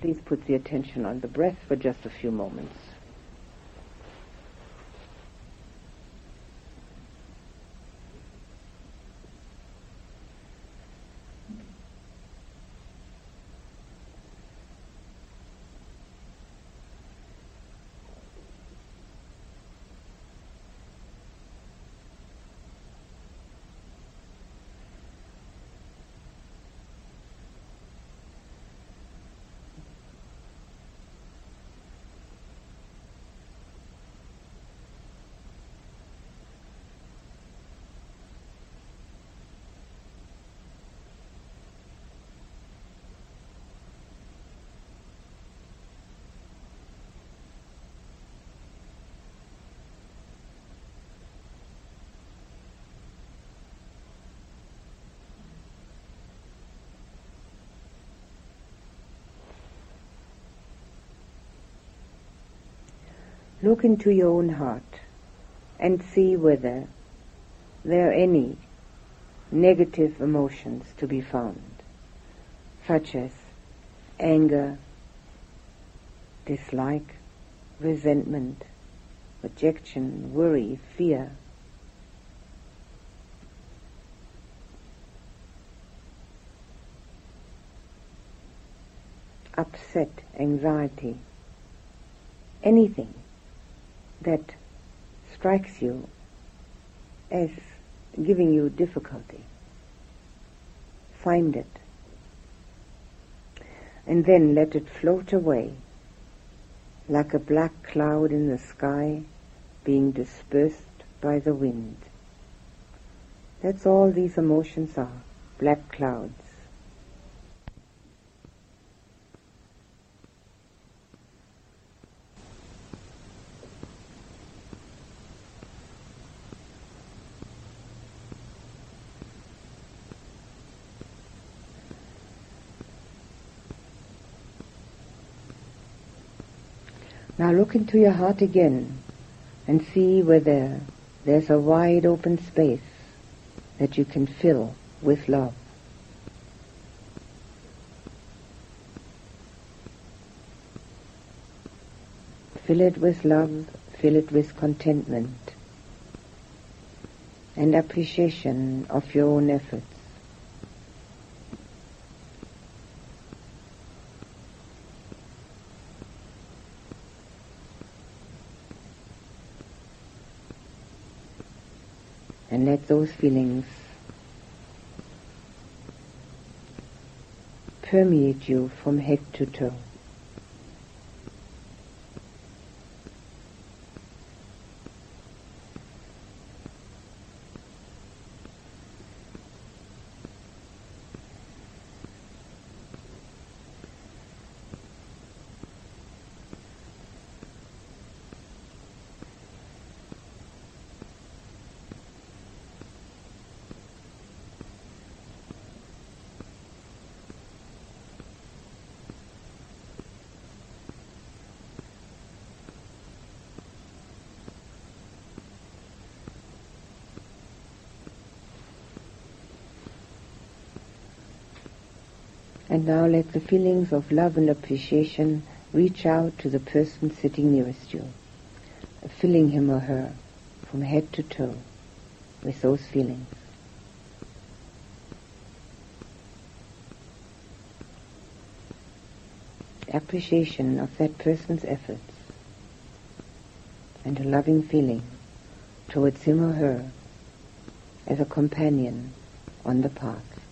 Please put the attention on the breath for just a few moments. Look into your own heart and see whether there are any negative emotions to be found, such as anger, dislike, resentment, rejection, worry, fear. Upset, anxiety, anything that strikes you as giving you difficulty. Find it. And then let it float away like a black cloud in the sky being dispersed by the wind. That's all these emotions are, black clouds. Now look into your heart again and see whether there's a wide open space that you can fill with love. Fill it with love, fill it with contentment and appreciation of your own efforts. And let those feelings permeate you from head to toe. And now let the feelings of love and appreciation reach out to the person sitting nearest you, filling him or her from head to toe with those feelings. Appreciation of that person's efforts and a loving feeling towards him or her as a companion on the path.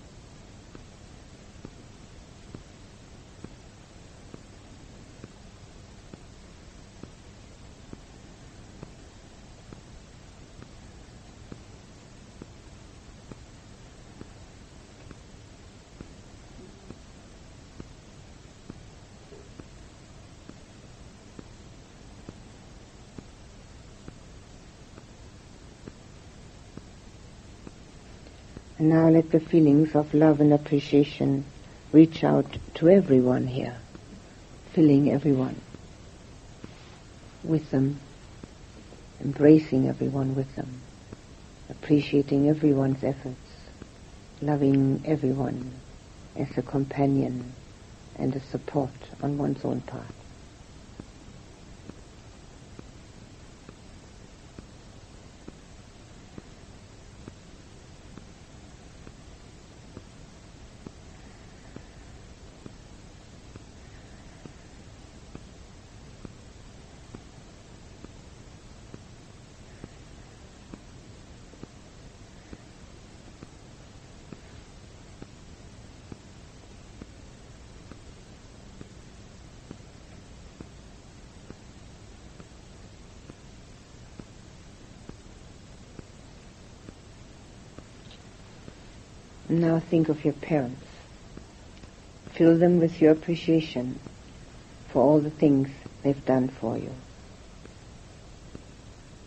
Now let the feelings of love and appreciation reach out to everyone here, filling everyone with them, embracing everyone with them, appreciating everyone's efforts, loving everyone as a companion and a support on one's own part. Now think of your parents. Fill them with your appreciation for all the things they've done for you.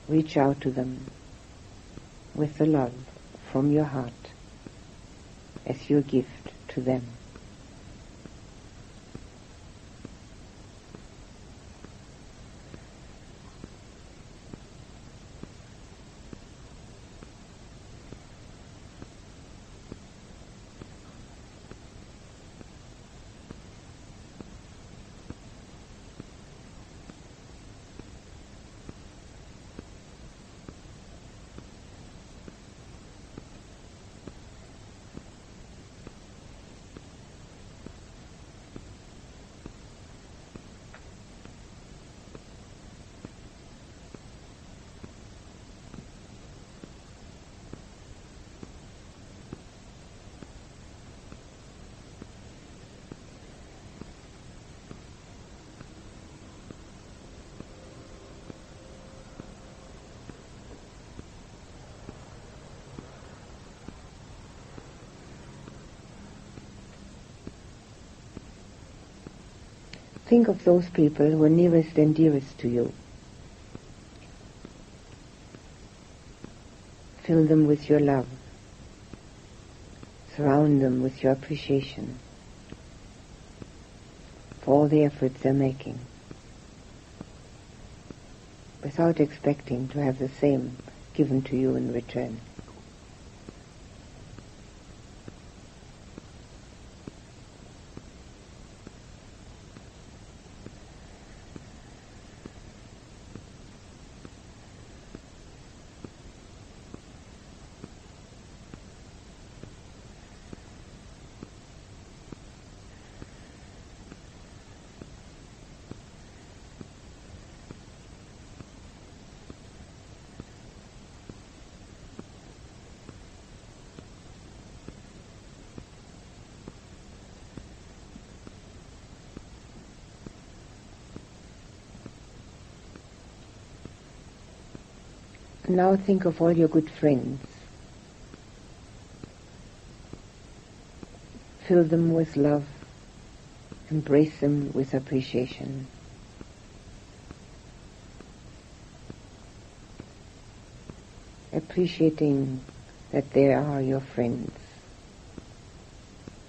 Reach out to them with the love from your heart as your gift to them. Think of those people who are nearest and dearest to you. Fill them with your love. Surround them with your appreciation for all the efforts they're making without expecting to have the same given to you in return. Now think of all your good friends. Fill them with love. Embrace them with appreciation. Appreciating that they are your friends.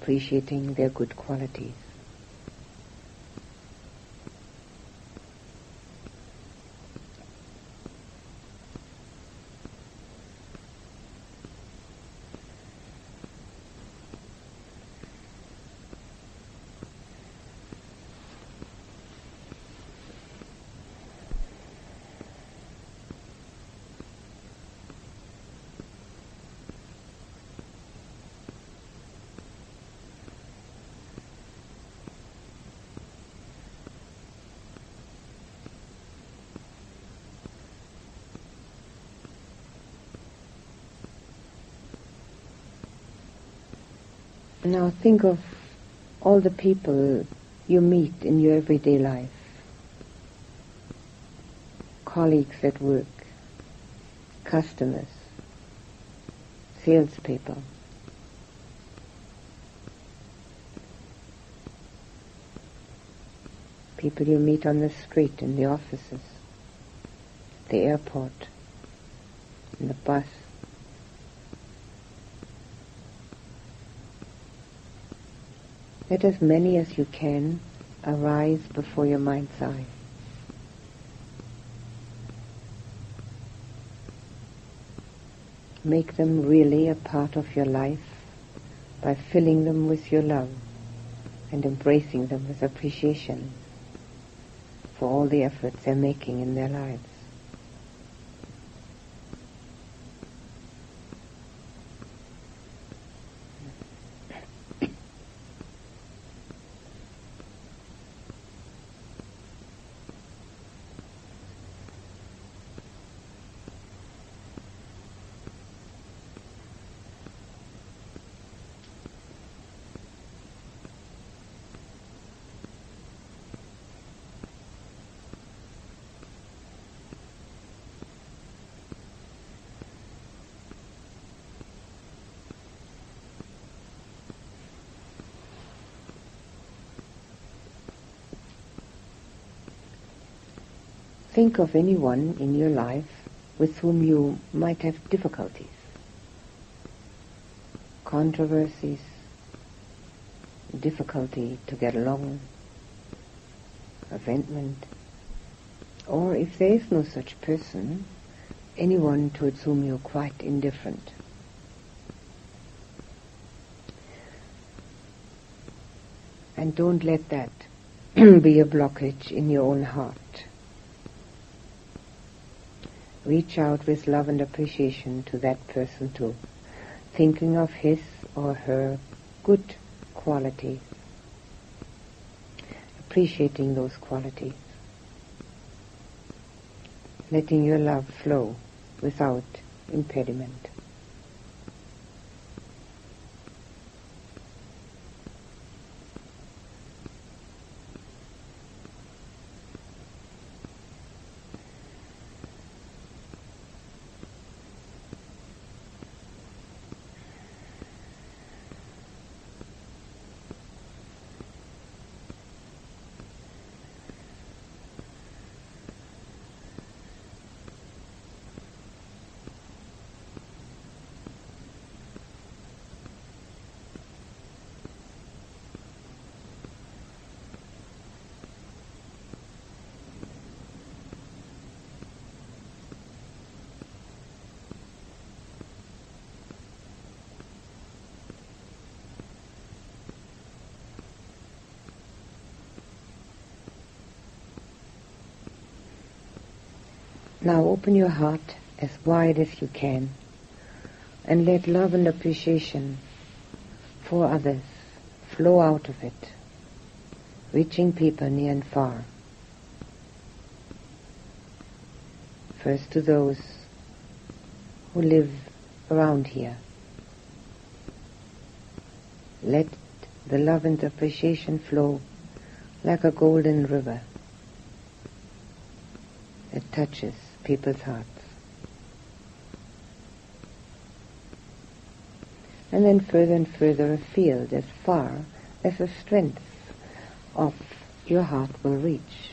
Appreciating their good qualities. Now think of all the people you meet in your everyday life. Colleagues at work, customers, salespeople. People you meet on the street, in the offices, the airport, in the bus. Let as many as you can arise before your mind's eye. Make them really a part of your life by filling them with your love and embracing them with appreciation for all the efforts they're making in their lives. Think of anyone in your life with whom you might have difficulties, controversies, difficulty to get along, resentment, or if there is no such person, anyone towards whom you're quite indifferent. And don't let that be a blockage in your own heart. Reach out with love and appreciation to that person too, thinking of his or her good qualities, appreciating those qualities, letting your love flow without impediment. Now open your heart as wide as you can and let love and appreciation for others flow out of it, reaching people near and far. First to those who live around here. Let the love and appreciation flow like a golden river that touches people's hearts. And then further and further afield as far as the strength of your heart will reach.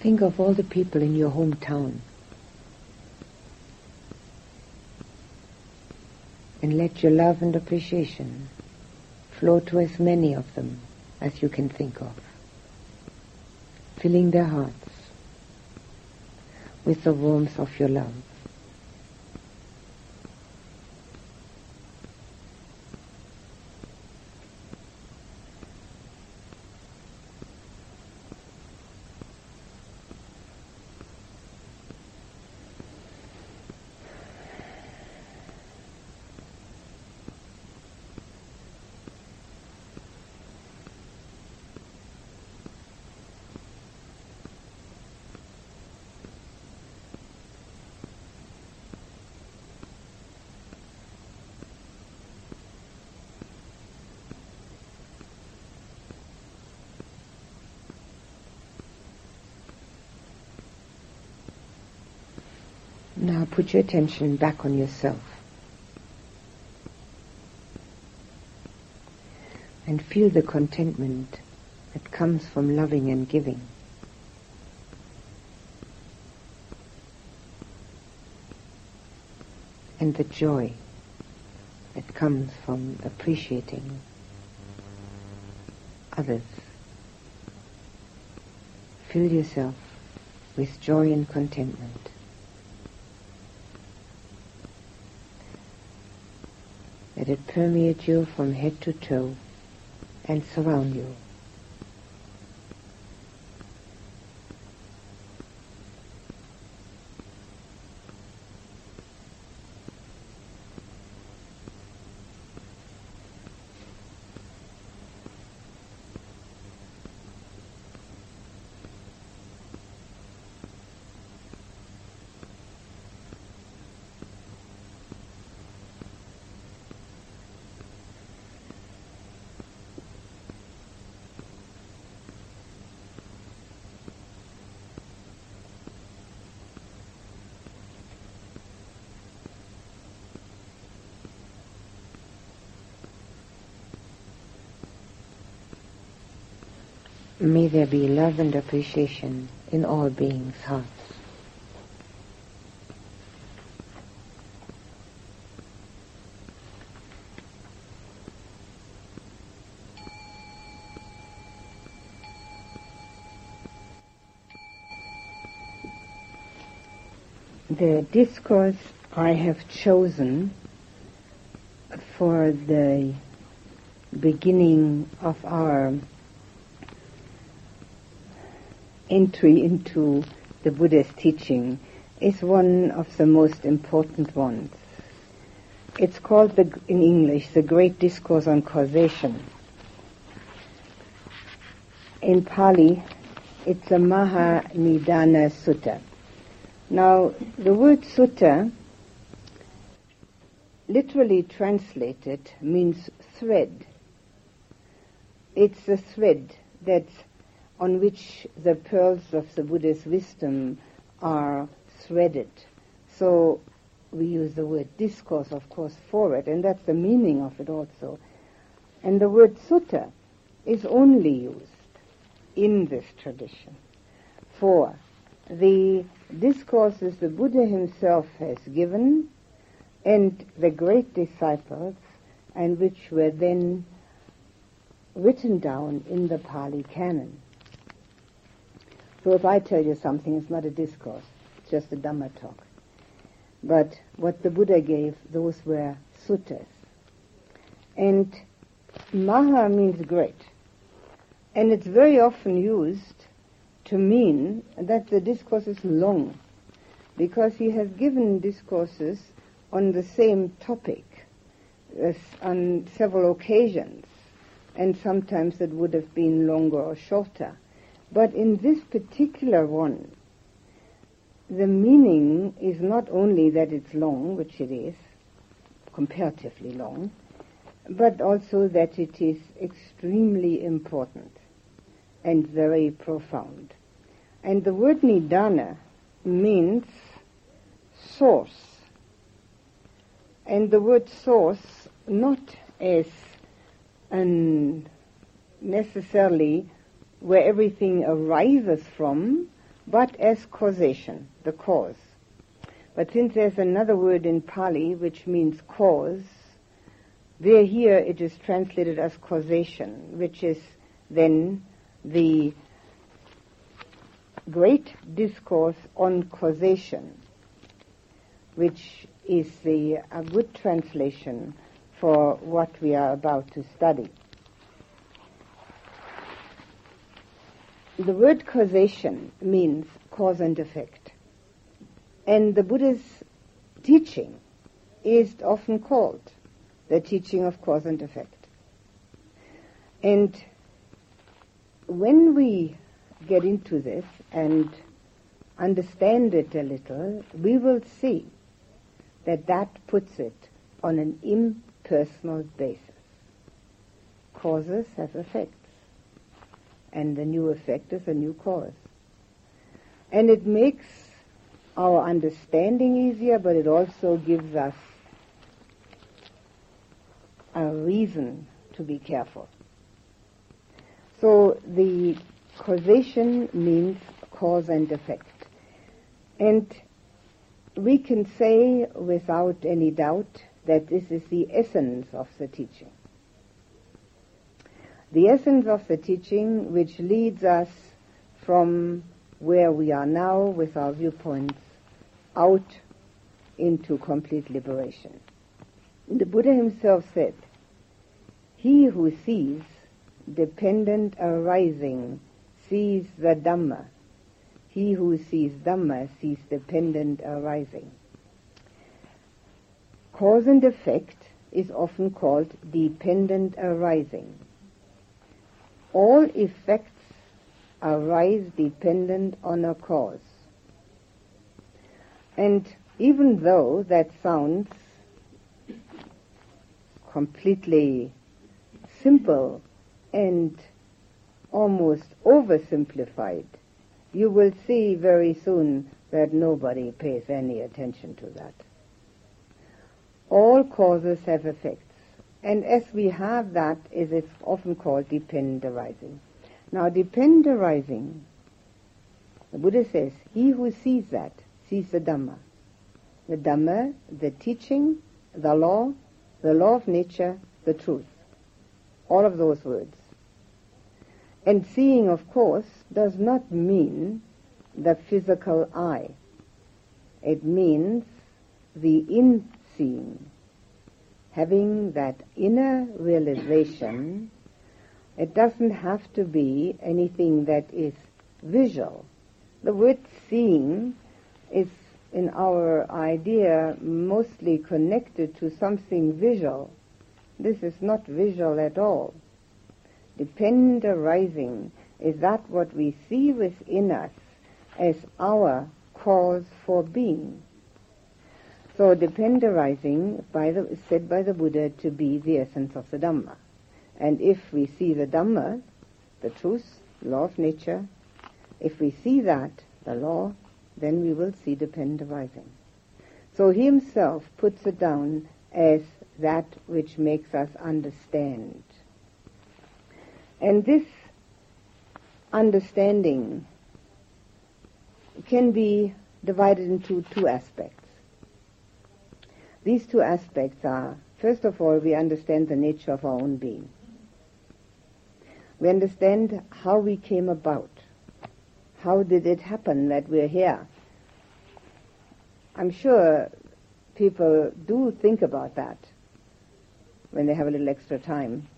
Think of all the people in your hometown. And let your love and appreciation flow to as many of them as you can think of, filling their hearts with the warmth of your love. Put your attention back on yourself. And feel the contentment that comes from loving and giving. And the joy that comes from appreciating others. Fill yourself with joy and contentment. Let it permeate you from head to toe and surround you. May there be love and appreciation in all beings' hearts. The discourse I have chosen for the beginning of our entry into the Buddha's teaching is one of the most important ones. It's called the, in English the Great Discourse on Causation. In Pali, it's a Maha Nidana Sutta. Now, the word sutta, literally translated, means thread. It's a thread that's on which the pearls of the Buddha's wisdom are threaded. So we use the word discourse, of course, for it, and that's the meaning of it also. And the word sutta is only used in this tradition for the discourses the Buddha himself has given and the great disciples and which were then written down in the Pali canon. So if I tell you something, it's not a discourse, it's just a Dhamma talk. But what the Buddha gave, those were suttas. And Maha means great. And it's very often used to mean that the discourse is long, because he has given discourses on the same topic on several occasions, and sometimes it would have been longer or shorter. But in this particular one, the meaning is not only that it's long, which it is, comparatively long, but also that it is extremely important and very profound. And the word nidana means source. And the word source not as an necessarily where everything arises from, but as causation, the cause. But since there's another word in Pali which means cause, there here it is translated as causation, which is then the great discourse on causation, which is the, a good translation for what we are about to study. The word causation means cause and effect. And the Buddha's teaching is often called the teaching of cause and effect. And when we get into this and understand it a little, we will see that that puts it on an impersonal basis. Causes have effects and the new effect is a new cause. And it makes our understanding easier, but it also gives us a reason to be careful. So the causation means cause and effect. And we can say without any doubt that this is the essence of the teaching. The essence of the teaching which leads us from where we are now with our viewpoints out into complete liberation. The Buddha himself said, he who sees dependent arising sees the Dhamma. He who sees Dhamma sees dependent arising. Cause and effect is often called dependent arising. All effects arise dependent on a cause. And even though that sounds completely simple and almost oversimplified, you will see very soon that nobody pays any attention to that. All causes have effects. And as we have that, it is often called depend arising. Now, depend arising, the Buddha says, he who sees that, sees the Dhamma. The Dhamma, the teaching, the law, the law of nature, the truth. All of those words. And seeing, of course, does not mean the physical eye. It means the in-seeing. Having that inner realization, it doesn't have to be anything that is visual. The word seeing is in our idea mostly connected to something visual. This is not visual at all. Depend arising is that what we see within us as our cause for being. So depend arising by the, is said by the Buddha to be the essence of the Dhamma. And if we see the Dhamma, the truth, law of nature, if we see that, the law, then we will see depend arising. So he himself puts it down as that which makes us understand and this understanding can be divided into two aspects. These two aspects are, first of all, we understand the nature of our own being. We understand how we came about. How did it happen that we're here? I'm sure people do think about that when they have a little extra time.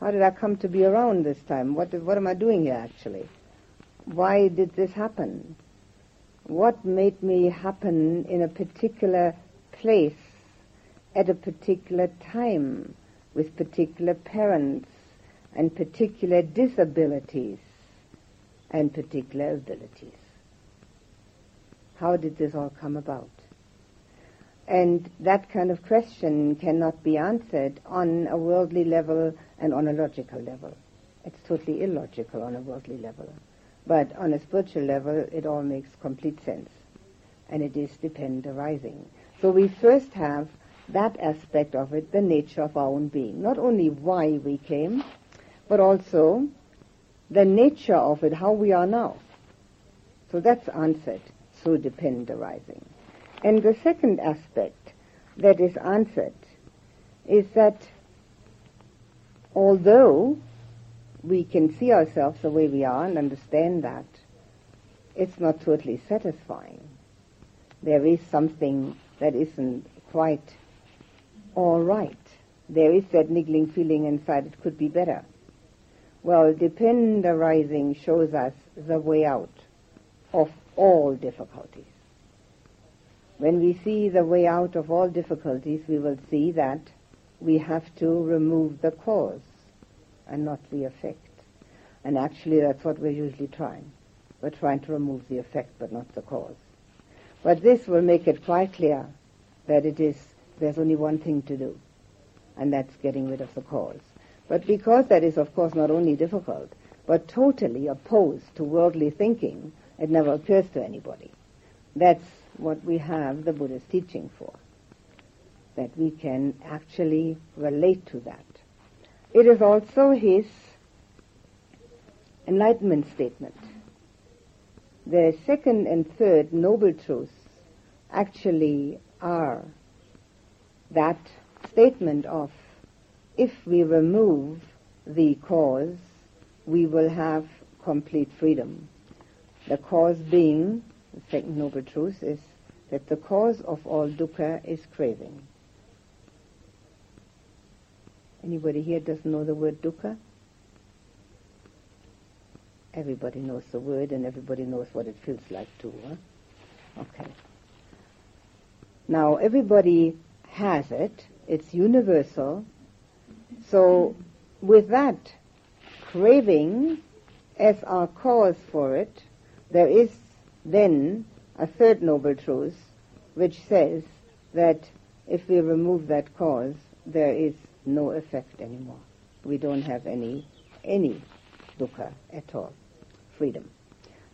How did I come to be around this time? What, what am I doing here actually? Why did this happen? What made me happen in a particular place at a particular time with particular parents and particular disabilities and particular abilities? How did this all come about? And that kind of question cannot be answered on a worldly level and on a logical level. It's totally illogical on a worldly level. But on a spiritual level, it all makes complete sense. And it is depend arising. So we first have that aspect of it, the nature of our own being. Not only why we came, but also the nature of it, how we are now. So that's answered through depend arising. And the second aspect that is answered is that although we can see ourselves the way we are and understand that, it's not totally satisfying. There is something that isn't quite all right. There is that niggling feeling inside it could be better. Well, depend arising shows us the way out of all difficulties. When we see the way out of all difficulties, we will see that we have to remove the cause and not the effect. And actually, that's what we're usually trying. We're trying to remove the effect, but not the cause. But this will make it quite clear that it is, there's only one thing to do, and that's getting rid of the cause. But because that is, of course, not only difficult, but totally opposed to worldly thinking, it never occurs to anybody That's what we have the Buddha's teaching for. That we can actually relate to that. It is also his enlightenment statement. The second and third noble truths actually are that statement of if we remove the cause, we will have complete freedom. The cause being, the second noble truth is that the cause of all dukkha is craving. Anybody here doesn't know the word dukkha? Everybody knows the word and everybody knows what it feels like too. Huh? Okay. Now everybody has it. It's universal. So with that craving as our cause for it, there is then a third noble truth which says that if we remove that cause, there is no effect anymore. We don't have any any dukkha at all, freedom.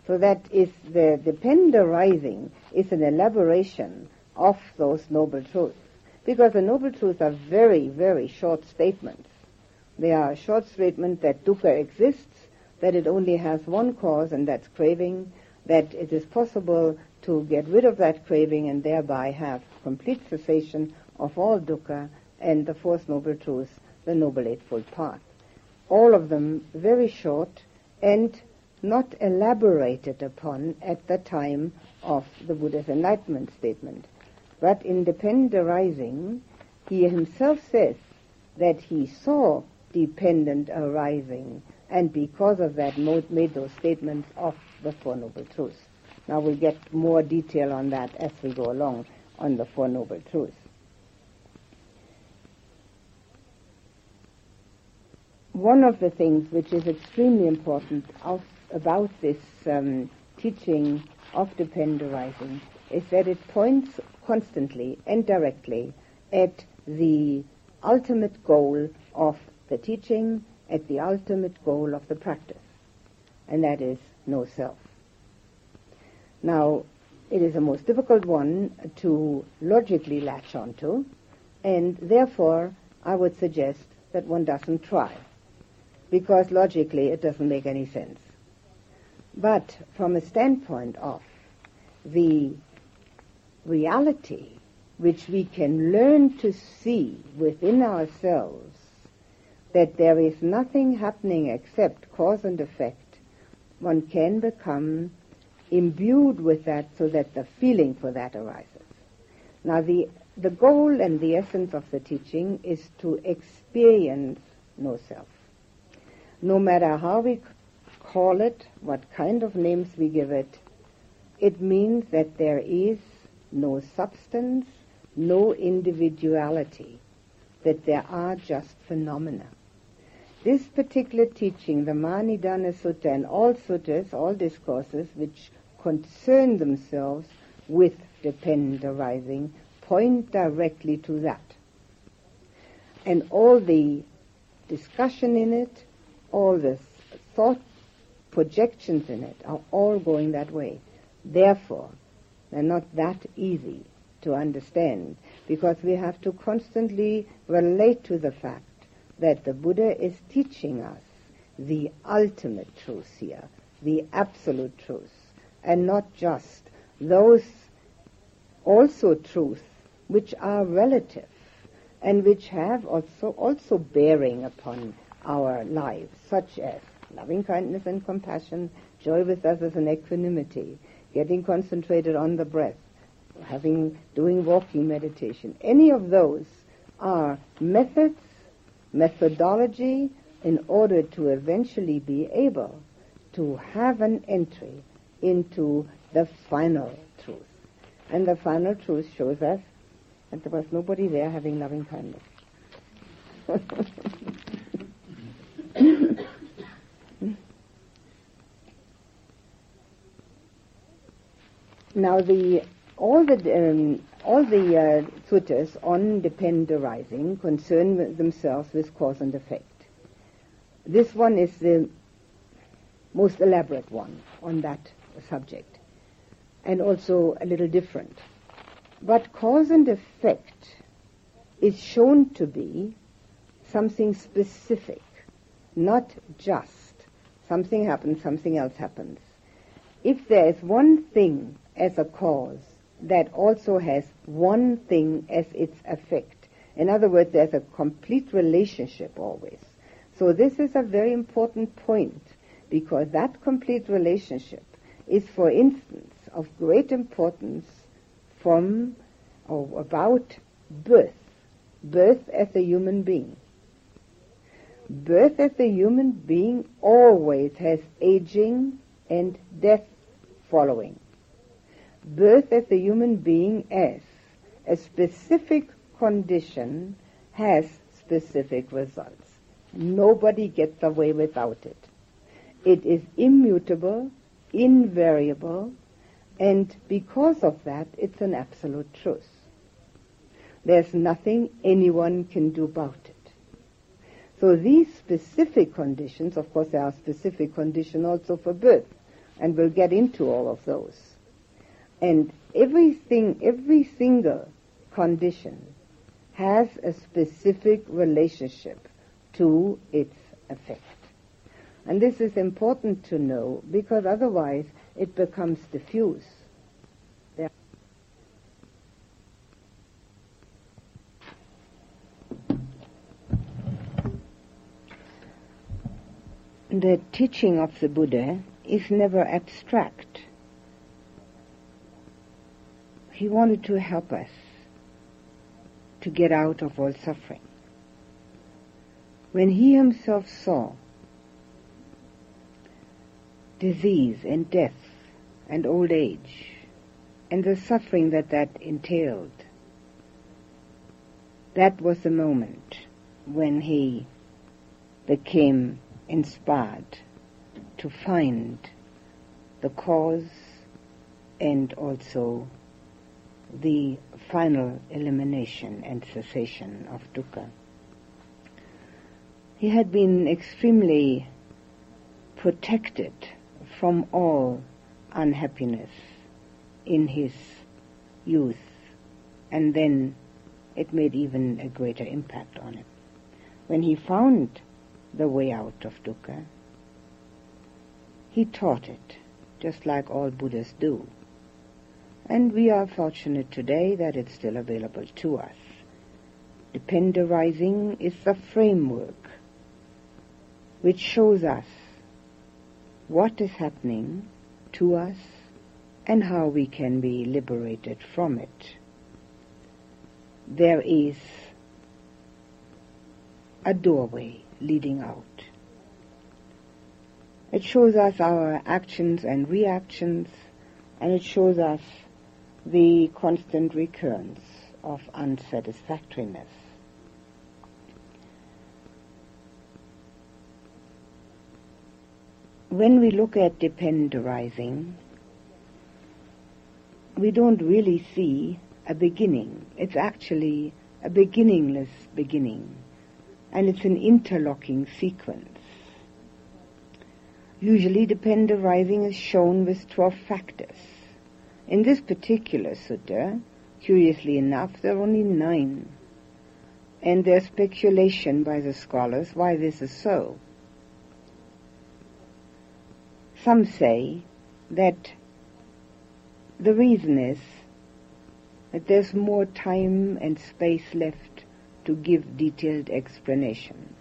So that is the dependent arising is an elaboration of those noble truths. Because the noble truths are very, very short statements. They are a short statement that dukkha exists, that it only has one cause and that's craving, that it is possible to get rid of that craving and thereby have complete cessation of all dukkha and the fourth noble truth, the noble eightfold path. All of them very short and not elaborated upon at the time of the Buddha's enlightenment statement. But in dependent Arising, he himself says that he saw dependent arising and because of that made those statements of the Four Noble Truths. Now we'll get more detail on that as we go along on the Four Noble Truths. One of the things which is extremely important of, about this um, teaching of depend arising is that it points constantly and directly at the ultimate goal of the teaching, at the ultimate goal of the practice, and that is no self. Now, it is a most difficult one to logically latch onto, and therefore I would suggest that one doesn't try, because logically it doesn't make any sense. But from a standpoint of the reality which we can learn to see within ourselves that there is nothing happening except cause and effect, one can become imbued with that so that the feeling for that arises. Now the, the goal and the essence of the teaching is to experience no self. No matter how we call it, what kind of names we give it, it means that there is no substance, no individuality, that there are just phenomena. This particular teaching, the Mahanidana Sutta and all suttas, all discourses which concern themselves with depend arising, point directly to that. And all the discussion in it, all this thought projections in it are all going that way. Therefore, they're not that easy to understand because we have to constantly relate to the fact that the Buddha is teaching us the ultimate truth here, the absolute truth, and not just those also truths which are relative and which have also also bearing upon our lives, such as loving kindness and compassion, joy with others and equanimity, getting concentrated on the breath, having doing walking meditation. Any of those are methods, methodology in order to eventually be able to have an entry into the final truth. And the final truth shows us that there was nobody there having loving kindness. Now, the all the um, all the uh, suttas on depend arising concern themselves with cause and effect. This one is the most elaborate one on that subject. and also a little different. But cause and effect is shown to be something specific, not just something happens, something else happens. If there is one thing as a cause that also has one thing as its effect, in other words, there's a complete relationship always. So this is a very important point because that complete relationship is, for instance, of great importance from or about birth, birth as a human being. Birth as a human being always has aging and death following. Birth as a human being as a specific condition has specific results. Nobody gets away without it. It is immutable, invariable, and because of that, it's an absolute truth. There's nothing anyone can do about it. So these specific conditions, of course, there are specific conditions also for birth, and we'll get into all of those. And everything, every single condition has a specific relationship to its effect. And this is important to know because otherwise it becomes diffuse. The teaching of the Buddha is never abstract. He wanted to help us to get out of all suffering. When he himself saw disease and death and old age and the suffering that that entailed, that was the moment when he became inspired to find the cause and also the final elimination and cessation of dukkha. He had been extremely protected from all unhappiness in his youth, and then it made even a greater impact on him. When he found the way out of dukkha, he taught it, just like all Buddhas do. And we are fortunate today that it's still available to us. Dependent arising is the framework which shows us what is happening to us and how we can be liberated from it. There is a doorway leading out. It shows us our actions and reactions, and it shows us the constant recurrence of unsatisfactoriness. When we look at dependent arising, we don't really see a beginning. It's actually a beginningless beginning, and it's an interlocking sequence. Usually dependent arising is shown with 12 factors. In this particular sutta, curiously enough, there are only nine. And there's speculation by the scholars why this is so. Some say that the reason is that there's more time and space left to give detailed explanation.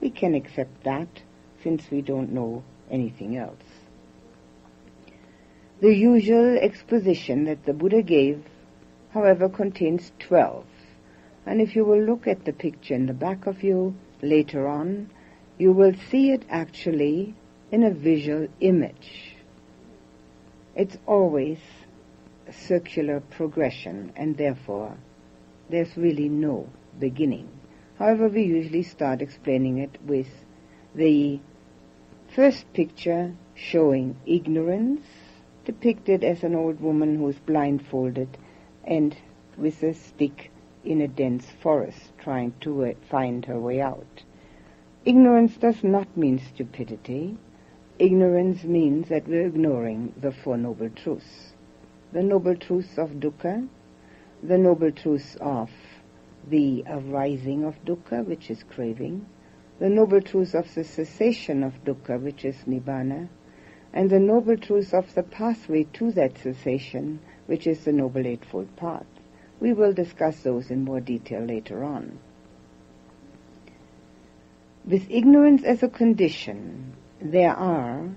We can accept that since we don't know anything else. The usual exposition that the Buddha gave, however, contains 12. And if you will look at the picture in the back of you later on, you will see it actually in a visual image. It's always a circular progression and therefore there's really no beginning. However, we usually start explaining it with the first picture showing ignorance, depicted as an old woman who is blindfolded and with a stick in a dense forest trying to uh, find her way out. Ignorance does not mean stupidity. Ignorance means that we're ignoring the Four Noble Truths. the noble truths of dukkha, the noble truths of the arising of dukkha, which is craving, the noble truths of the cessation of dukkha, which is nibbana, and the noble truths of the pathway to that cessation, which is the Noble Eightfold Path. We will discuss those in more detail later on. With ignorance as a condition, there are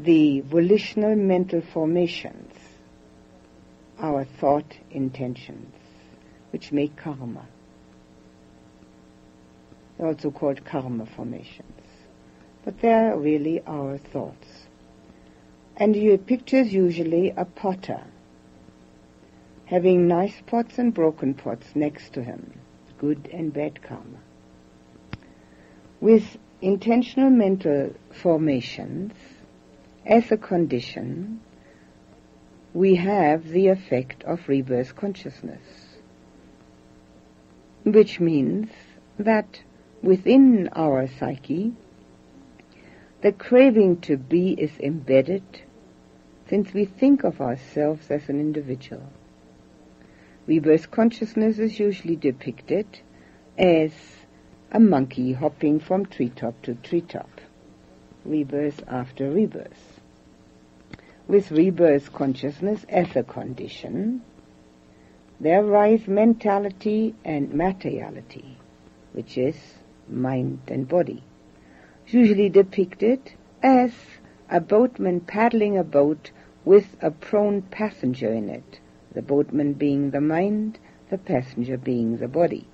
the volitional mental formations, our thought intentions, which make karma. Also called karma formations. But they're really our thoughts. And your pictures usually a potter having nice pots and broken pots next to him, good and bad karma. With intentional mental formations, as a condition, we have the effect of rebirth consciousness, which means that within our psyche, the craving to be is embedded since we think of ourselves as an individual. Rebirth consciousness is usually depicted as a monkey hopping from treetop to treetop, rebirth after rebirth. With rebirth consciousness as a condition, there rise mentality and materiality, which is mind and body, usually depicted as a boatman paddling a boat with a prone passenger in it, the boatman being the mind, the passenger being the body.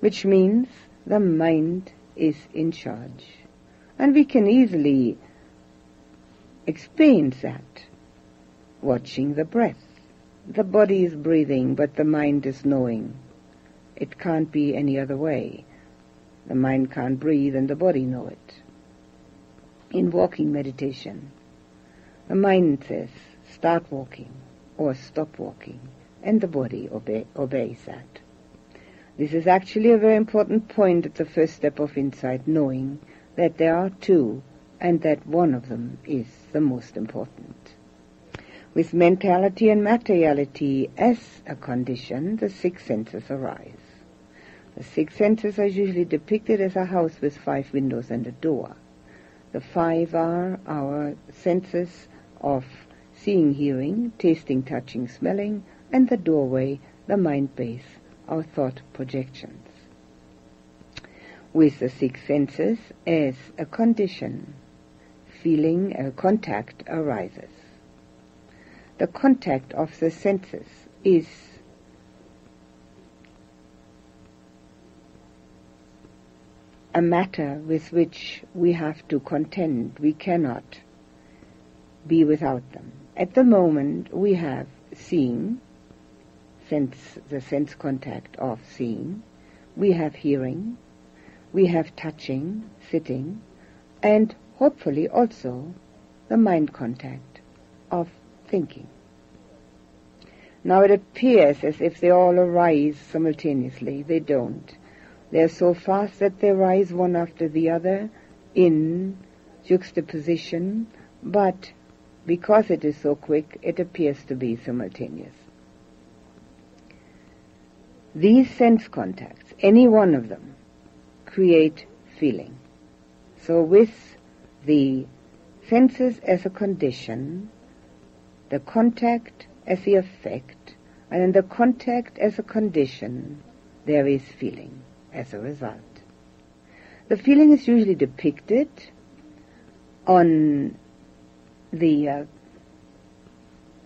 Which means the mind is in charge. And we can easily explains that. Watching the breath. The body is breathing, but the mind is knowing. It can't be any other way. The mind can't breathe and the body know it. In walking meditation, the mind says, start walking or stop walking, and the body obey, obeys that. This is actually a very important point at the first step of insight, knowing that there are two and that one of them is the most important. With mentality and materiality as a condition, the six senses arise. The six senses are usually depicted as a house with five windows and a door. The five are our senses of seeing, hearing, tasting, touching, smelling, and the doorway, the mind base, our thought projections. With the six senses as a condition, feeling, a contact arises. The contact of the senses is a matter with which we have to contend. We cannot be without them. At the moment, we have seeing, sense, the sense contact of seeing. We have hearing. We have touching, sitting, and hopefully also the mind contact of thinking. Now it appears as if they all arise simultaneously. They don't. They're so fast that they rise one after the other in juxtaposition, but because it is so quick, it appears to be simultaneous. These sense contacts, any one of them, create feeling. So with the senses as a condition, the contact as the effect, and in the contact as a condition, there is feeling as a result. The feeling is usually depicted on the uh,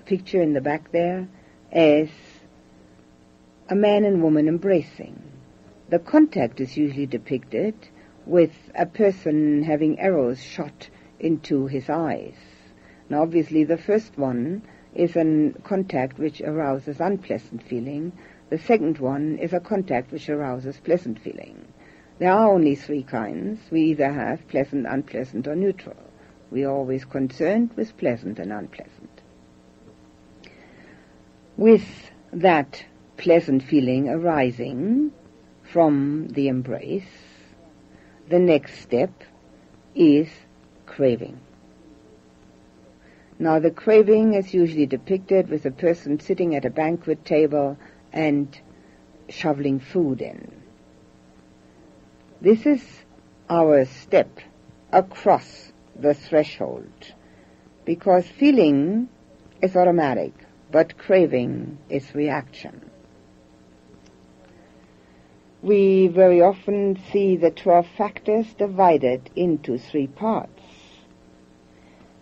picture in the back there as a man and woman embracing. The contact is usually depicted with a person having arrows shot into his eyes. Now obviously the first one is a contact which arouses unpleasant feeling. The second one is a contact which arouses pleasant feeling. There are only three kinds. We either have pleasant, unpleasant, or neutral. We are always concerned with pleasant and unpleasant. With that pleasant feeling arising from the embrace, the next step is craving. Now the craving is usually depicted with a person sitting at a banquet table and shoveling food in. This is our step across the threshold because feeling is automatic, but craving is reaction. We very often see the 12 factors divided into three parts,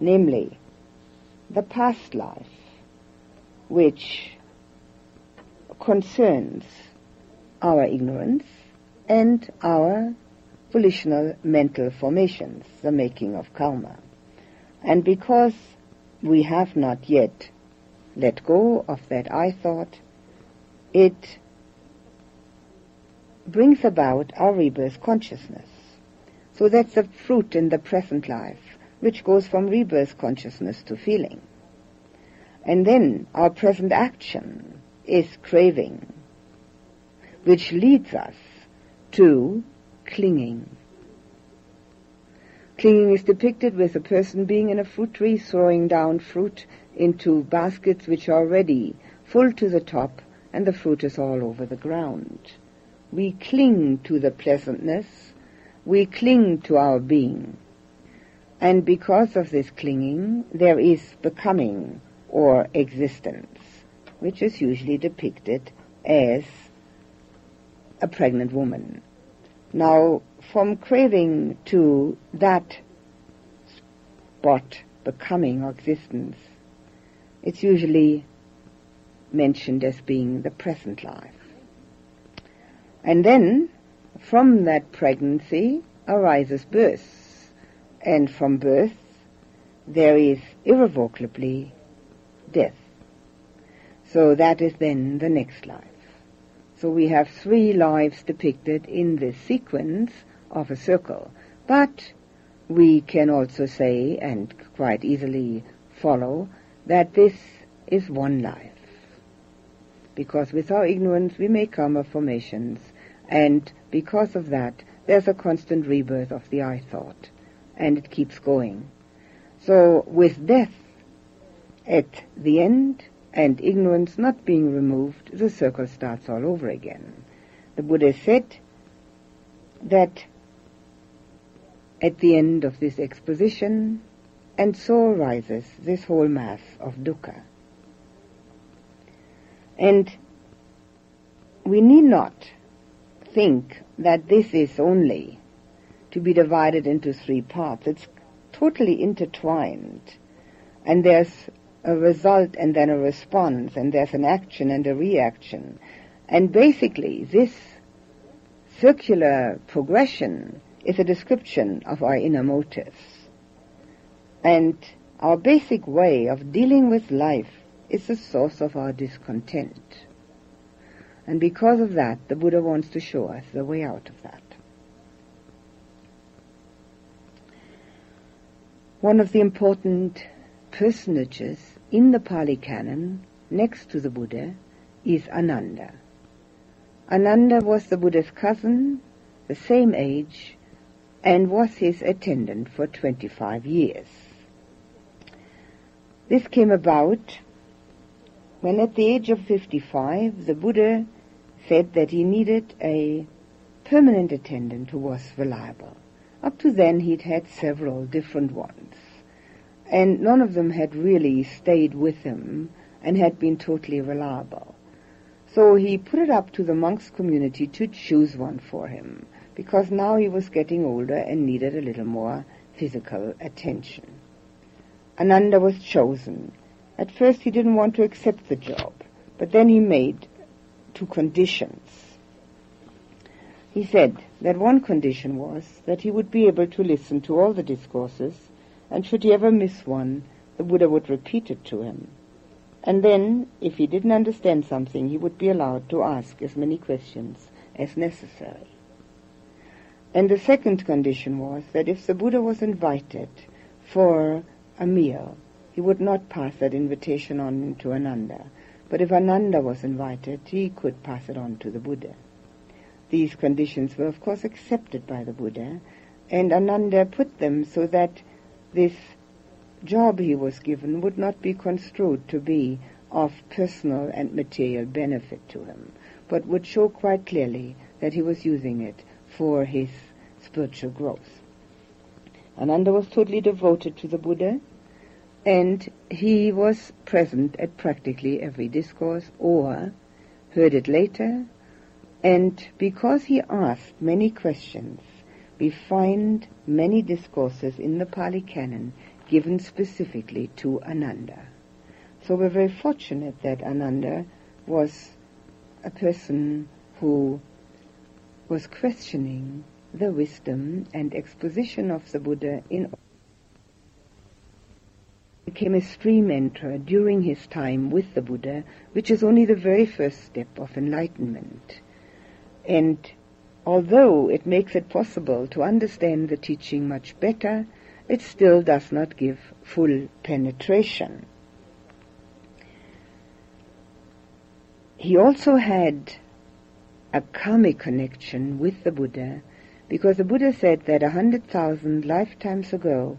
namely the past life, which concerns our ignorance and our volitional mental formations, the making of karma. And because we have not yet let go of that I thought, it brings about our rebirth consciousness. So that's the fruit in the present life, which goes from rebirth consciousness to feeling. And then our present action is craving, which leads us to clinging. Clinging is depicted with a person being in a fruit tree throwing down fruit into baskets which are ready, full to the top, and the fruit is all over the ground. We cling to the pleasantness, we cling to our being. And because of this clinging, there is becoming or existence, which is usually depicted as a pregnant woman. Now, from craving to that spot, becoming or existence, it's usually mentioned as being the present life. And then, from that pregnancy arises birth, and from birth there is irrevocably death. So that is then the next life. So we have three lives depicted in this sequence of a circle. But we can also say, and quite easily follow, that this is one life. Because with our ignorance we make karma formations, and because of that there's a constant rebirth of the I thought, and it keeps going. So with death at the end, and ignorance not being removed, the circle starts all over again. The Buddha said that at the end of this exposition, and so arises this whole mass of dukkha. And we need not think that this is only to be divided into three parts. It's totally intertwined. And there's a result and then a response, and there's an action and a reaction. And basically, this circular progression is a description of our inner motives. And our basic way of dealing with life is the source of our discontent. And because of that, the Buddha wants to show us the way out of that. One of the important personages in the Pali Canon, next to the Buddha, is Ananda. Ananda was the Buddha's cousin, the same age, and was his attendant for 25 years. This came about when at the age of 55 the Buddha said that he needed a permanent attendant who was reliable. Up to then he'd had several different ones and none of them had really stayed with him and had been totally reliable. So he put it up to the monks community to choose one for him, because now he was getting older and needed a little more physical attention. Ananda was chosen. At first he didn't want to accept the job, but then he made two conditions. He said that one condition was that he would be able to listen to all the discourses and should he ever miss one, the Buddha would repeat it to him. And then, if he didn't understand something, he would be allowed to ask as many questions as necessary. And the second condition was that if the Buddha was invited for a meal, he would not pass that invitation on to Ananda. But if Ananda was invited, he could pass it on to the Buddha. These conditions were of course accepted by the Buddha, and Ananda put them so that this job he was given would not be construed to be of personal and material benefit to him, but would show quite clearly that he was using it for his spiritual growth. Ananda was totally devoted to the Buddha, and he was present at practically every discourse or heard it later, and because he asked many questions, we find many discourses in the Pali Canon given specifically to Ananda. So we're very fortunate that Ananda was a person who was questioning the wisdom and exposition of the Buddha in became a stream enterer during his time with the Buddha, which is only the very first step of enlightenment. And although it makes it possible to understand the teaching much better, it still does not give full penetration. He also had a karmic connection with the Buddha because the Buddha said that a hundred thousand lifetimes ago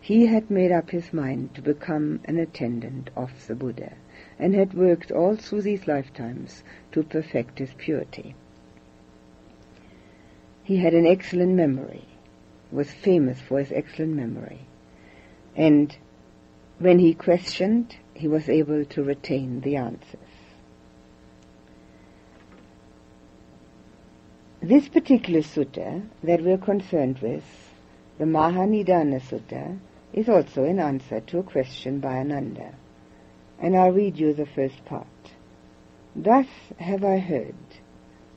he had made up his mind to become an attendant of the Buddha and had worked all through these lifetimes to perfect his purity. He had an excellent memory, was famous for his excellent memory, and when he questioned, he was able to retain the answers. This particular sutta that we're concerned with, the Mahanidana Sutta, is also an answer to a question by Ananda. And I'll read you the first part. Thus have I heard,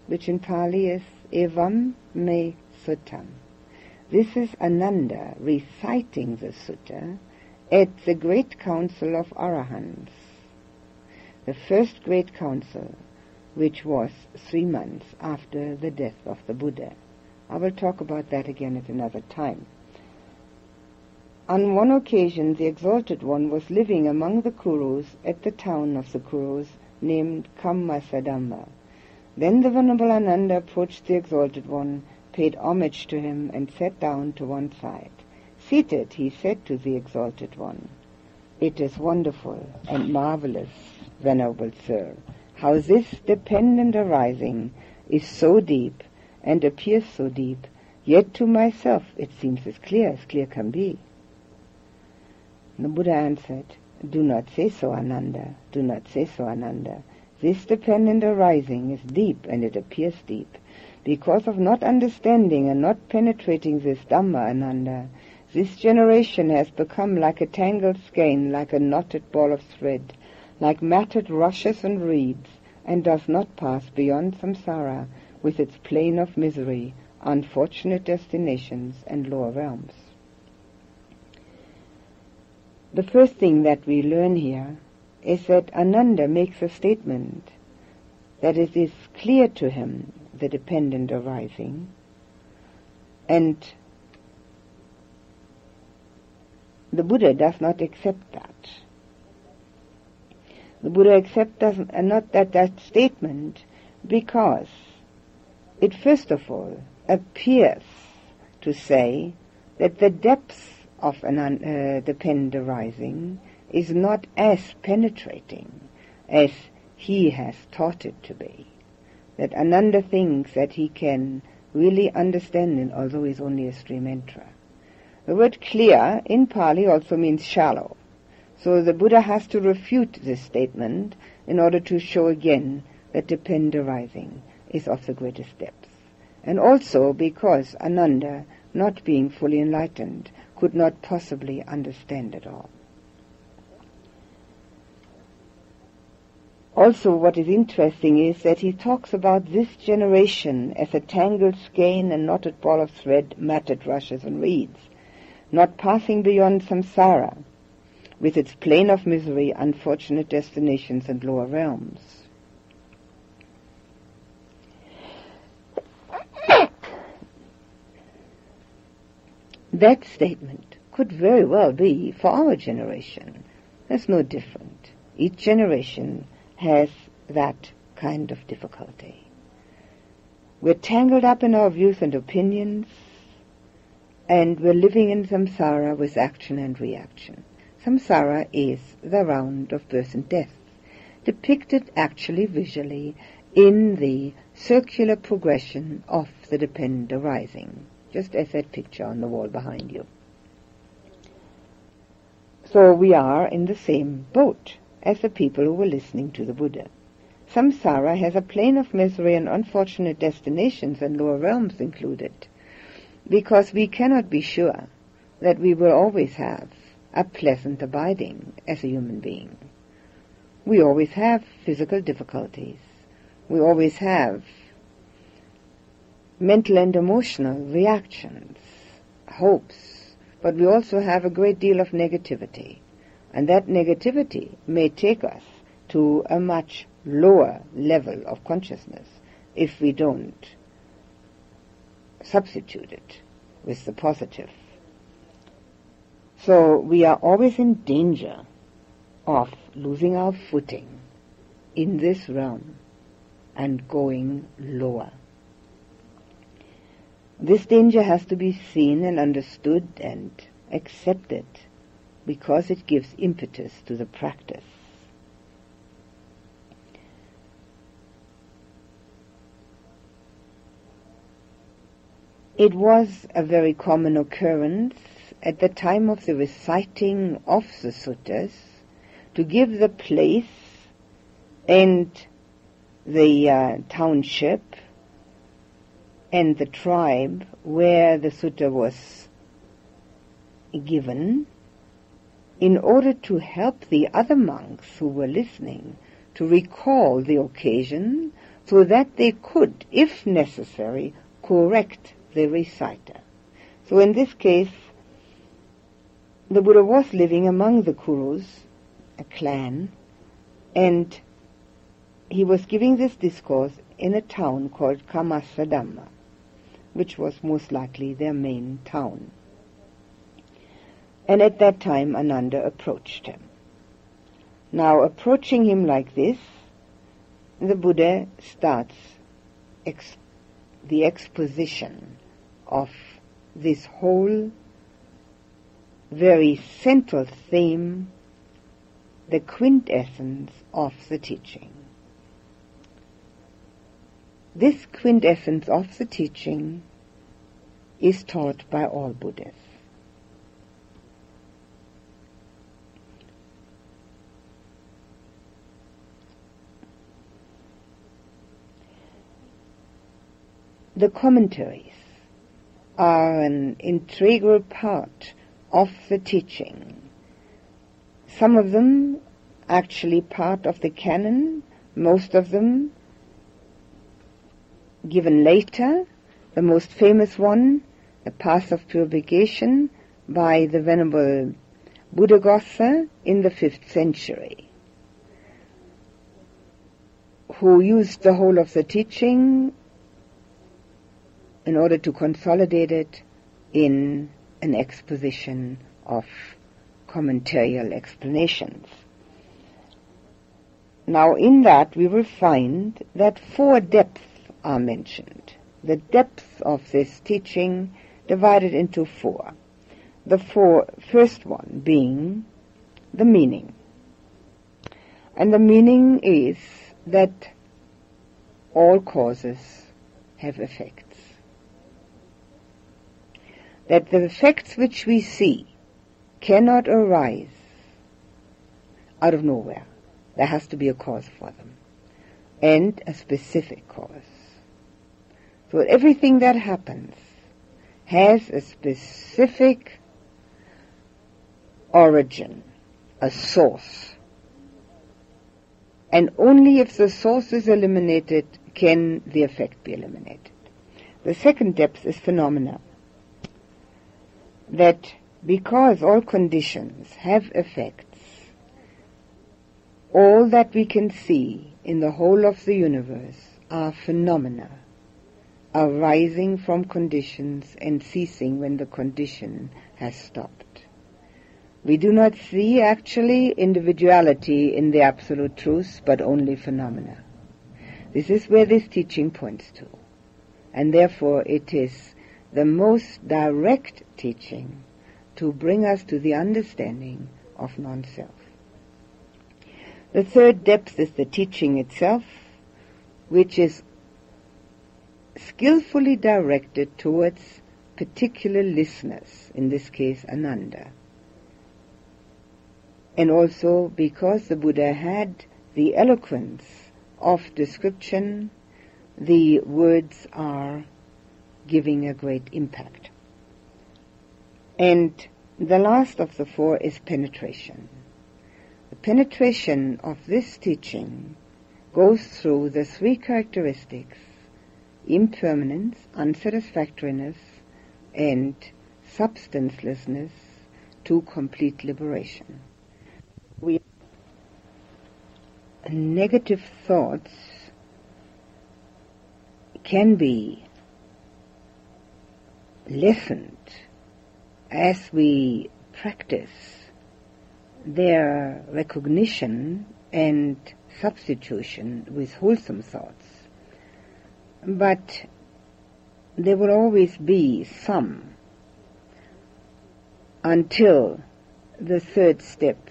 which in Pali is Evam Me Sutam. This is Ananda reciting the sutta at the great council of Arahants, the first great council, which was three months after the death of the Buddha. I will talk about that again at another time. On one occasion, the Exalted One was living among the Kurus at the town of the Kurus named Kammasadhamma. Then the Venerable Ananda approached the Exalted One, paid homage to him, and sat down to one side. Seated, he said to the Exalted One, It is wonderful and marvelous, Venerable Sir, how this dependent arising is so deep and appears so deep, yet to myself it seems as clear as clear can be. The Buddha answered, Do not say so, Ananda. Do not say so, Ananda. This dependent arising is deep, and it appears deep. Because of not understanding and not penetrating this Dhamma, Ananda, this generation has become like a tangled skein, like a knotted ball of thread, like matted rushes and reeds, and does not pass beyond samsara with its plane of misery, unfortunate destinations, and lower realms. The first thing that we learn here is that Ananda makes a statement that it is clear to him the dependent arising and the Buddha does not accept that. The Buddha accepts not that, that statement because it first of all appears to say that the depths of an uh, dependent arising is not as penetrating as he has taught it to be. That Ananda thinks that he can really understand it, although he's only a stream enterer. The word clear in Pali also means shallow. So the Buddha has to refute this statement in order to show again that dependent arising is of the greatest depth. And also because Ananda, not being fully enlightened, could not possibly understand it all. Also, what is interesting is that he talks about this generation as a tangled skein and knotted ball of thread, matted rushes and reeds, not passing beyond samsara, with its plane of misery, unfortunate destinations and lower realms. That statement could very well be for our generation. That's no different. Each generation has that kind of difficulty. We're tangled up in our views and opinions, and we're living in samsara with action and reaction. Samsara is the round of birth and death, depicted actually visually in the circular progression of the dependent arising, just as that picture on the wall behind you. So we are in the same boat as the people who were listening to the Buddha. Samsara has a plane of misery and unfortunate destinations and lower realms included, because we cannot be sure that we will always have a pleasant abiding as a human being. We always have physical difficulties. We always have mental and emotional reactions, hopes, but we also have a great deal of negativity. And that negativity may take us to a much lower level of consciousness if we don't substitute it with the positive. So we are always in danger of losing our footing in this realm and going lower. This danger has to be seen and understood and accepted because it gives impetus to the practice. It was a very common occurrence at the time of the reciting of the suttas to give the place and the uh, township and the tribe where the sutta was given in order to help the other monks who were listening to recall the occasion so that they could, if necessary, correct the reciter. So in this case, the Buddha was living among the Kurus, a clan, and he was giving this discourse in a town called Kammasadhamma, which was most likely their main town. And at that time Ananda approached him. Now approaching him like this, the Buddha starts ex- the exposition of this whole very central theme, the quintessence of the teaching. This quintessence of the teaching is taught by all Buddhas. The commentaries are an integral part of the teaching. Some of them actually part of the canon, most of them given later. The most famous one, The Path of Purification, by the Venerable Buddhaghosa in the 5th century, who used the whole of the teaching in order to consolidate it in an exposition of commentarial explanations. Now in that we will find that four depths are mentioned. The depths of this teaching divided into four. The four, first one being the meaning. And the meaning is that all causes have effects that the effects which we see cannot arise out of nowhere. There has to be a cause for them. And a specific cause. So everything that happens has a specific origin, a source. And only if the source is eliminated can the effect be eliminated. The second depth is phenomena that because all conditions have effects, all that we can see in the whole of the universe are phenomena arising from conditions and ceasing when the condition has stopped. We do not see actually individuality in the absolute truth, but only phenomena. This is where this teaching points to. And therefore it is the most direct teaching to bring us to the understanding of non-self. The third depth is the teaching itself, which is skillfully directed towards particular listeners, in this case Ananda. And also because the Buddha had the eloquence of description, the words are giving a great impact. And the last of the four is penetration. The penetration of this teaching goes through the three characteristics impermanence, unsatisfactoriness, and substancelessness to complete liberation. We negative thoughts can be lessened as we practice their recognition and substitution with wholesome thoughts. But there will always be some until the third step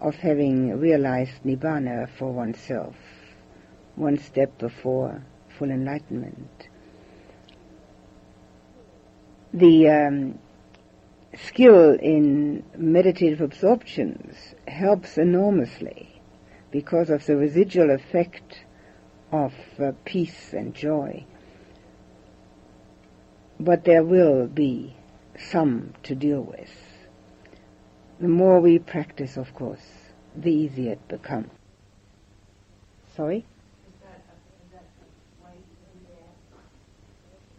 of having realized Nibbana for oneself, one step before full enlightenment. The um, skill in meditative absorptions helps enormously because of the residual effect of uh, peace and joy. But there will be some to deal with. The more we practice, of course, the easier it becomes. Sorry?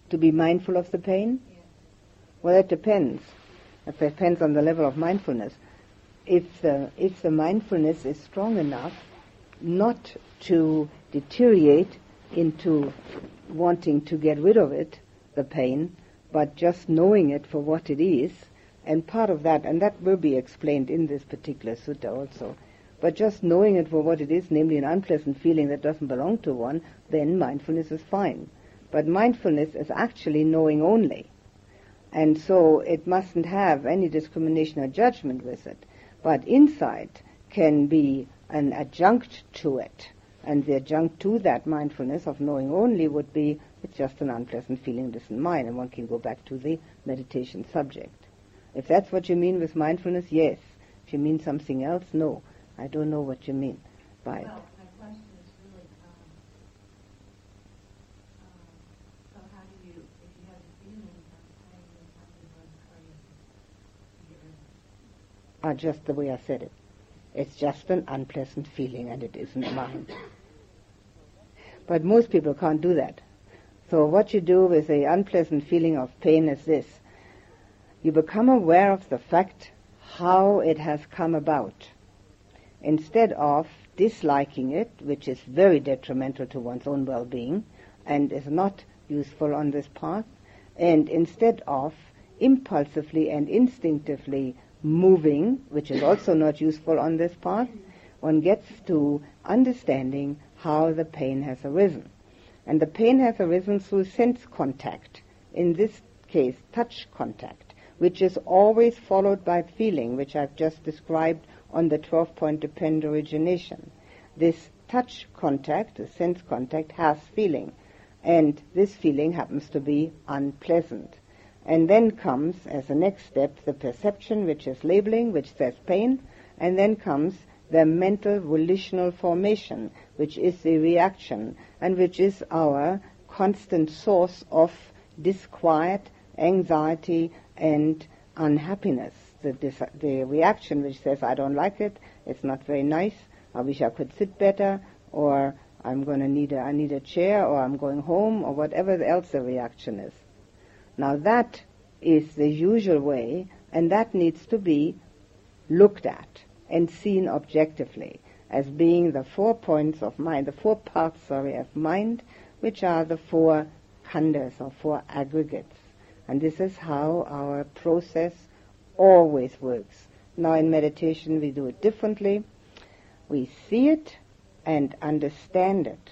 To be mindful of the pain? Well, it depends. It depends on the level of mindfulness. If the, if the mindfulness is strong enough not to deteriorate into wanting to get rid of it, the pain, but just knowing it for what it is, and part of that, and that will be explained in this particular sutta also, but just knowing it for what it is, namely an unpleasant feeling that doesn't belong to one, then mindfulness is fine. But mindfulness is actually knowing only. And so it mustn't have any discrimination or judgment with it. But insight can be an adjunct to it. And the adjunct to that mindfulness of knowing only would be it's just an unpleasant feeling it isn't mine, and one can go back to the meditation subject. If that's what you mean with mindfulness, yes. If you mean something else, no. I don't know what you mean by well, My question is really, um, um, so how do you, if you have a feeling of pain or something or get rid of Ah, just the way I said it. It's just an unpleasant feeling and it isn't mine. But most people can't do that. So what you do with the unpleasant feeling of pain is this. You become aware of the fact how it has come about instead of disliking it, which is very detrimental to one's own well-being and is not useful on this path, and instead of impulsively and instinctively moving, which is also not useful on this path, one gets to understanding how the pain has arisen. And the pain has arisen through sense contact, in this case touch contact, which is always followed by feeling, which I've just described on the 12-point depend origination. This touch contact, the sense contact, has feeling, and this feeling happens to be unpleasant. And then comes, as a next step, the perception, which is labeling, which says pain, and then comes the mental volitional formation, which is the reaction, and which is our constant source of disquiet, anxiety, and unhappiness. The, the reaction which says, I don't like it, it's not very nice, I wish I could sit better, or I'm going to need a, I need a chair, or I'm going home, or whatever else the reaction is. Now that is the usual way, and that needs to be looked at and seen objectively as being the four points of mind, the four parts, sorry, of mind, which are the four khandhas or four aggregates. And this is how our process always works. Now in meditation we do it differently. We see it and understand it.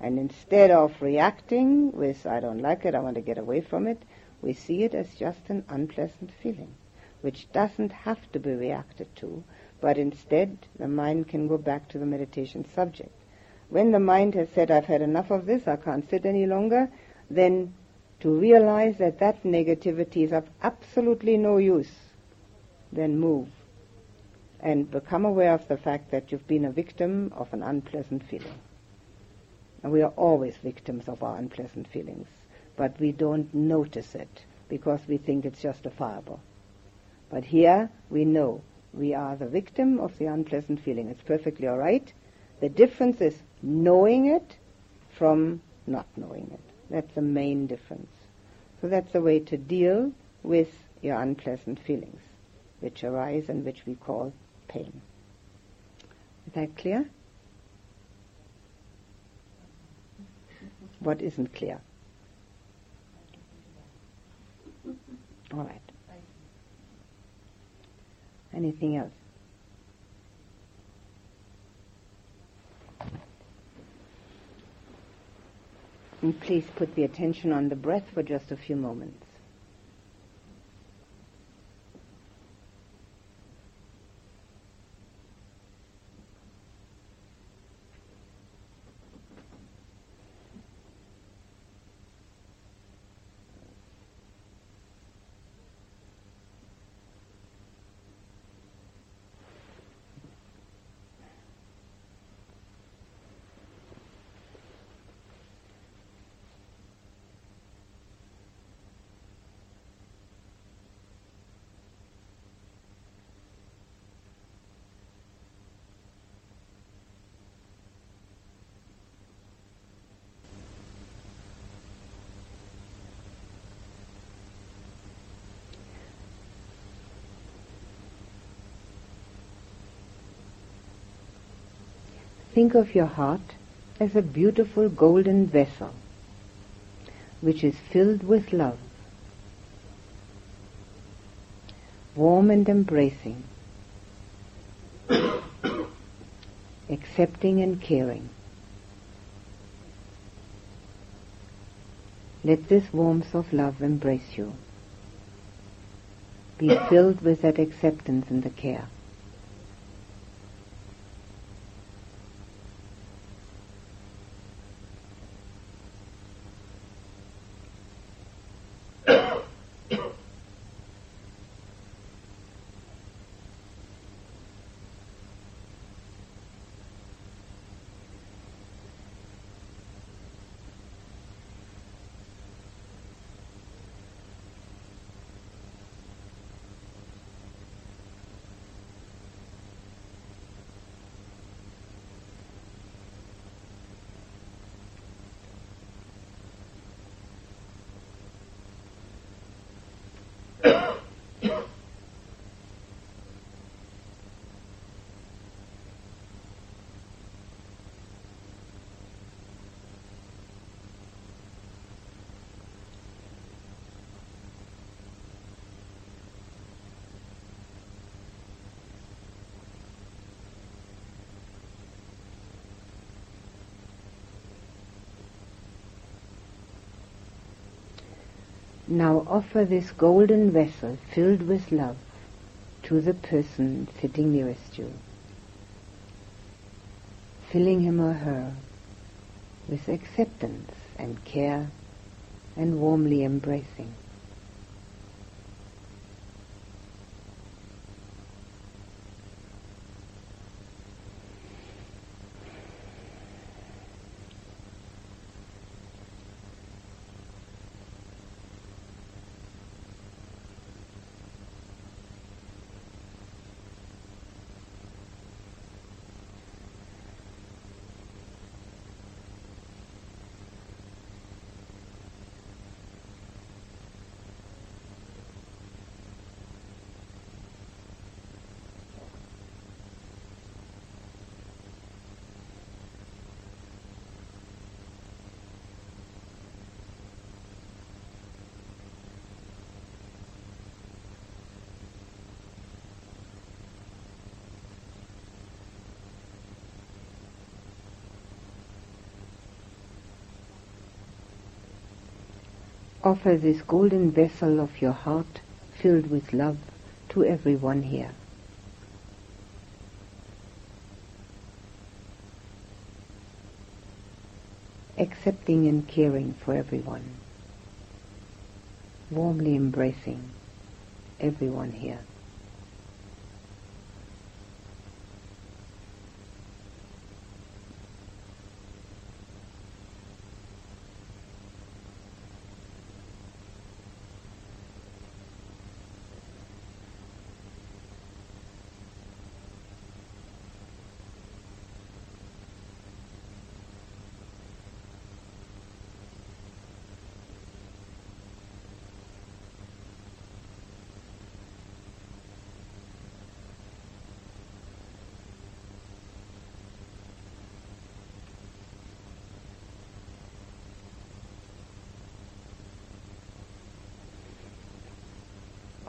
And instead of reacting with, I don't like it, I want to get away from it, we see it as just an unpleasant feeling. which doesn't have to be reacted to, but instead the mind can go back to the meditation subject. When the mind has said, I've had enough of this, I can't sit any longer, then to realize that that negativity is of absolutely no use, then move and become aware of the fact that you've been a victim of an unpleasant feeling. And we are always victims of our unpleasant feelings, but we don't notice it because we think it's justifiable. But here we know we are the victim of the unpleasant feeling. It's perfectly all right. The difference is knowing it from not knowing it. That's the main difference. So that's the way to deal with your unpleasant feelings, which arise and which we call pain. Is that clear? What isn't clear? All right. Anything else? And please put the attention on the breath for just a few moments. Think of your heart as a beautiful golden vessel which is filled with love, warm and embracing, accepting and caring. Let this warmth of love embrace you. Be filled with that acceptance and the care. Now offer this golden vessel filled with love to the person sitting nearest you, filling him or her with acceptance and care and warmly embracing. Offer this golden vessel of your heart filled with love to everyone here. Accepting and caring for everyone. Warmly embracing everyone here.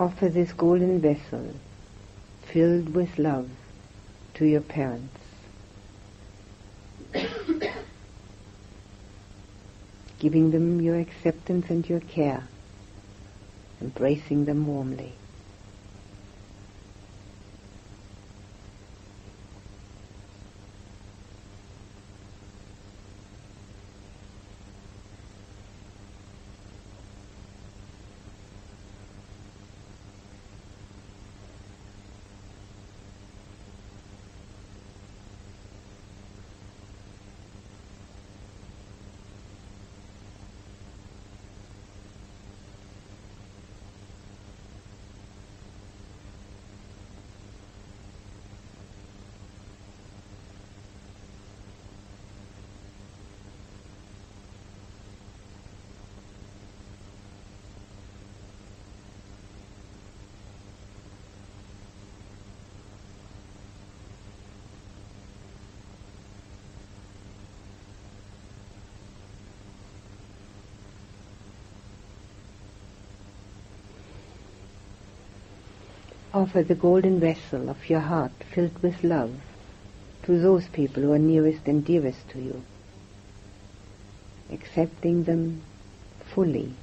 Offer this golden vessel filled with love to your parents. Giving them your acceptance and your care, embracing them warmly. Offer the golden vessel of your heart filled with love to those people who are nearest and dearest to you, accepting them fully,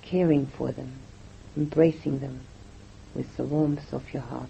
caring for them, embracing them with the warmth of your heart.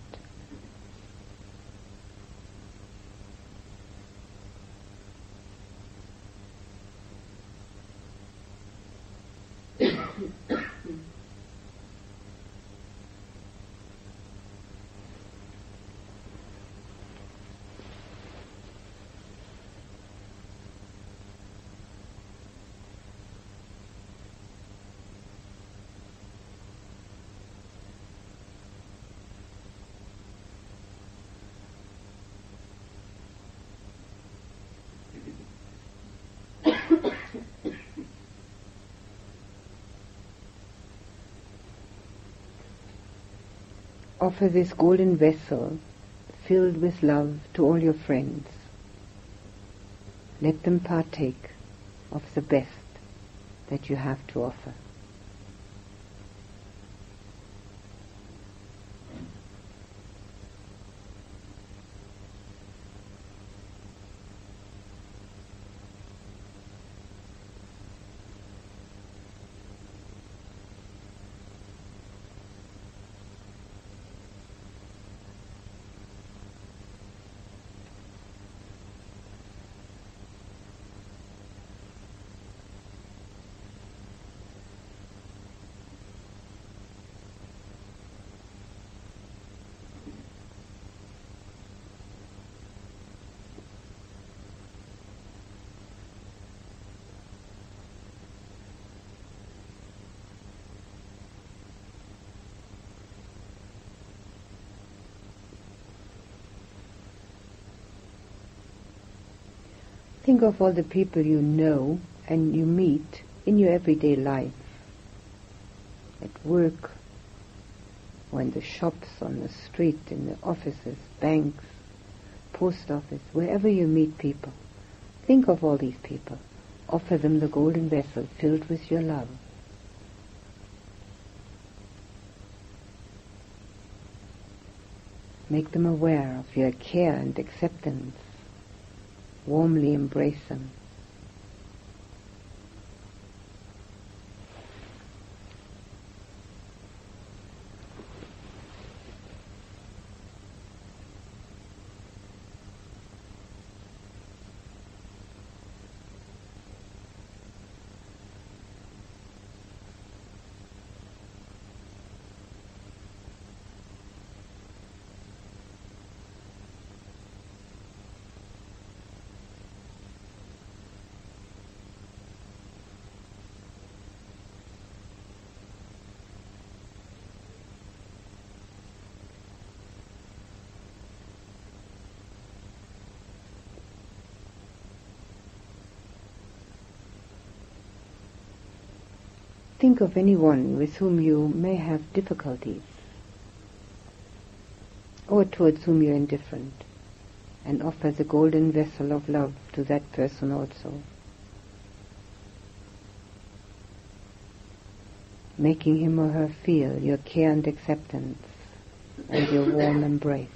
Offer this golden vessel filled with love to all your friends. Let them partake of the best that you have to offer. Think of all the people you know and you meet in your everyday life. At work, or in the shops, on the street, in the offices, banks, post office, wherever you meet people. Think of all these people. Offer them the golden vessel filled with your love. Make them aware of your care and acceptance warmly embrace them. Think of anyone with whom you may have difficulties, or towards whom you're indifferent, and offer the golden vessel of love to that person also. Making him or her feel your care and acceptance and your warm embrace.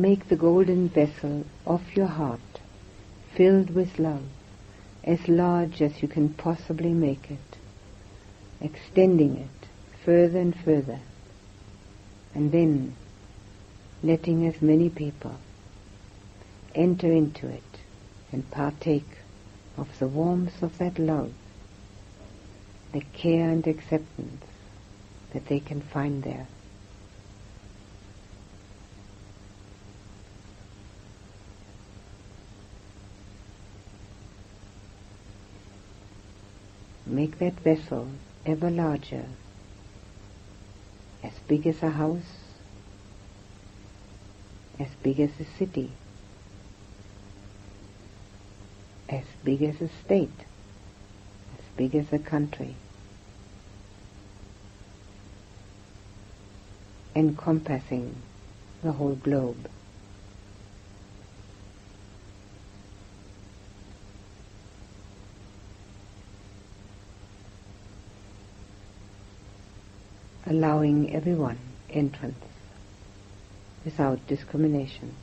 Make the golden vessel of your heart filled with love, as large as you can possibly make it, extending it further and further, and then letting as many people enter into it and partake of the warmth of that love, the care and acceptance that they can find there. Make that vessel ever larger, as big as a house, as big as a city, as big as a state, as big as a country, encompassing the whole globe. Allowing everyone entrance without discrimination.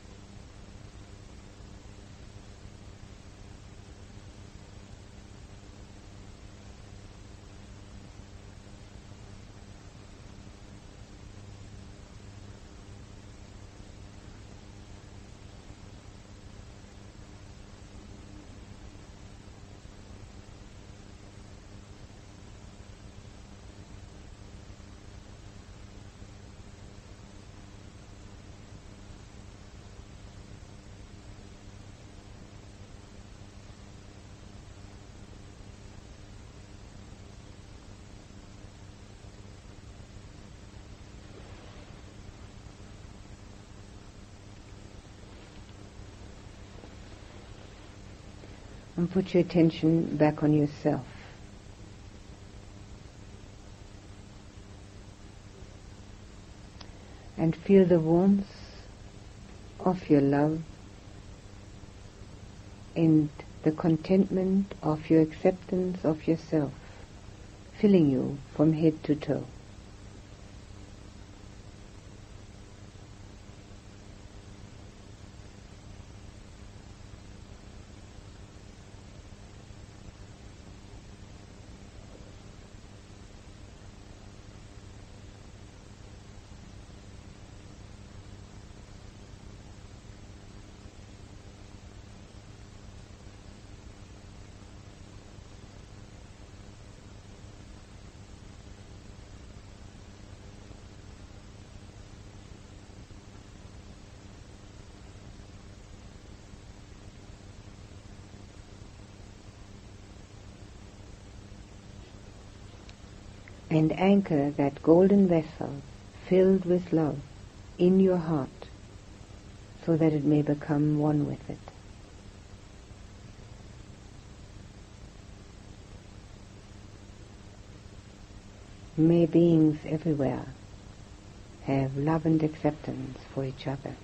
And put your attention back on yourself. And feel the warmth of your love and the contentment of your acceptance of yourself filling you from head to toe. And anchor that golden vessel filled with love in your heart so that it may become one with it. May beings everywhere have love and acceptance for each other.